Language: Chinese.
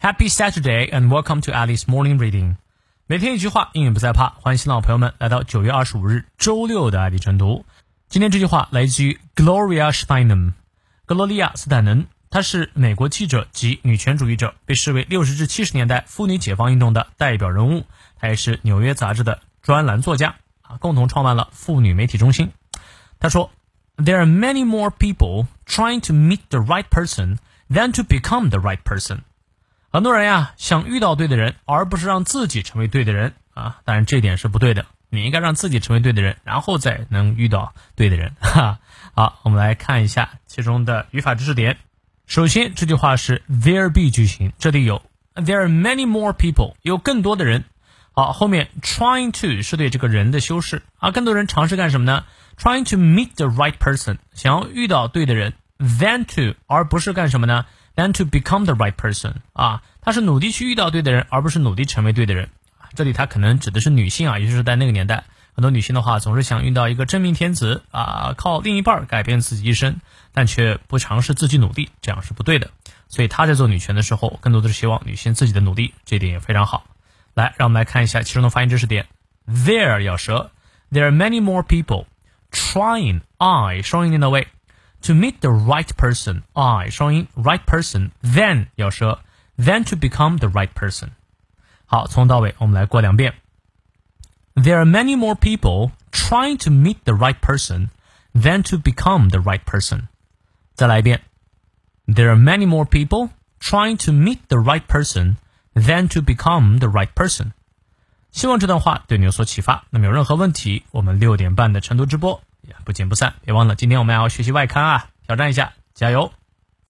Happy Saturday and welcome to Alice Morning Reading。每天一句话，英语不再怕。欢迎新老朋友们来到九月二十五日周六的爱丽晨读。今天这句话来自于 Gloria Steinem，格罗利亚·斯坦能。她是美国记者及女权主义者，被视为六十至七十年代妇女解放运动的代表人物。她也是纽约杂志的专栏作家啊，共同创办了妇女媒体中心。她说：“There are many more people trying to meet the right person than to become the right person。”很多人呀想遇到对的人，而不是让自己成为对的人啊。当然这点是不对的，你应该让自己成为对的人，然后再能遇到对的人。哈，好，我们来看一下其中的语法知识点。首先，这句话是 there be 句型，这里有 there are many more people，有更多的人。好，后面 trying to 是对这个人的修饰啊，更多人尝试干什么呢？trying to meet the right person，想要遇到对的人，than to 而不是干什么呢？than to become the right person 啊，他是努力去遇到对的人，而不是努力成为对的人。这里他可能指的是女性啊，也就是在那个年代。很多女性的话，总是想遇到一个真命天子啊，靠另一半改变自己一生，但却不尝试自己努力，这样是不对的。所以她在做女权的时候，更多的是希望女性自己的努力，这点也非常好。来，让我们来看一下其中的发音知识点。There 咬舌，There are many more people trying I 双音念到位 ，to meet the right person I 双音 right person then 咬舌，then to become the right person。好，从到尾我们来过两遍。There are many more people trying to meet the right person than to become the right person. 再来一遍。There are many more people trying to meet the right person than to become the right person. 希望这段话对你有所启发。那么有任何问题，我们六点半的晨读直播也 不见不散。别忘了，今天我们要学习外刊啊，挑战一下，加油！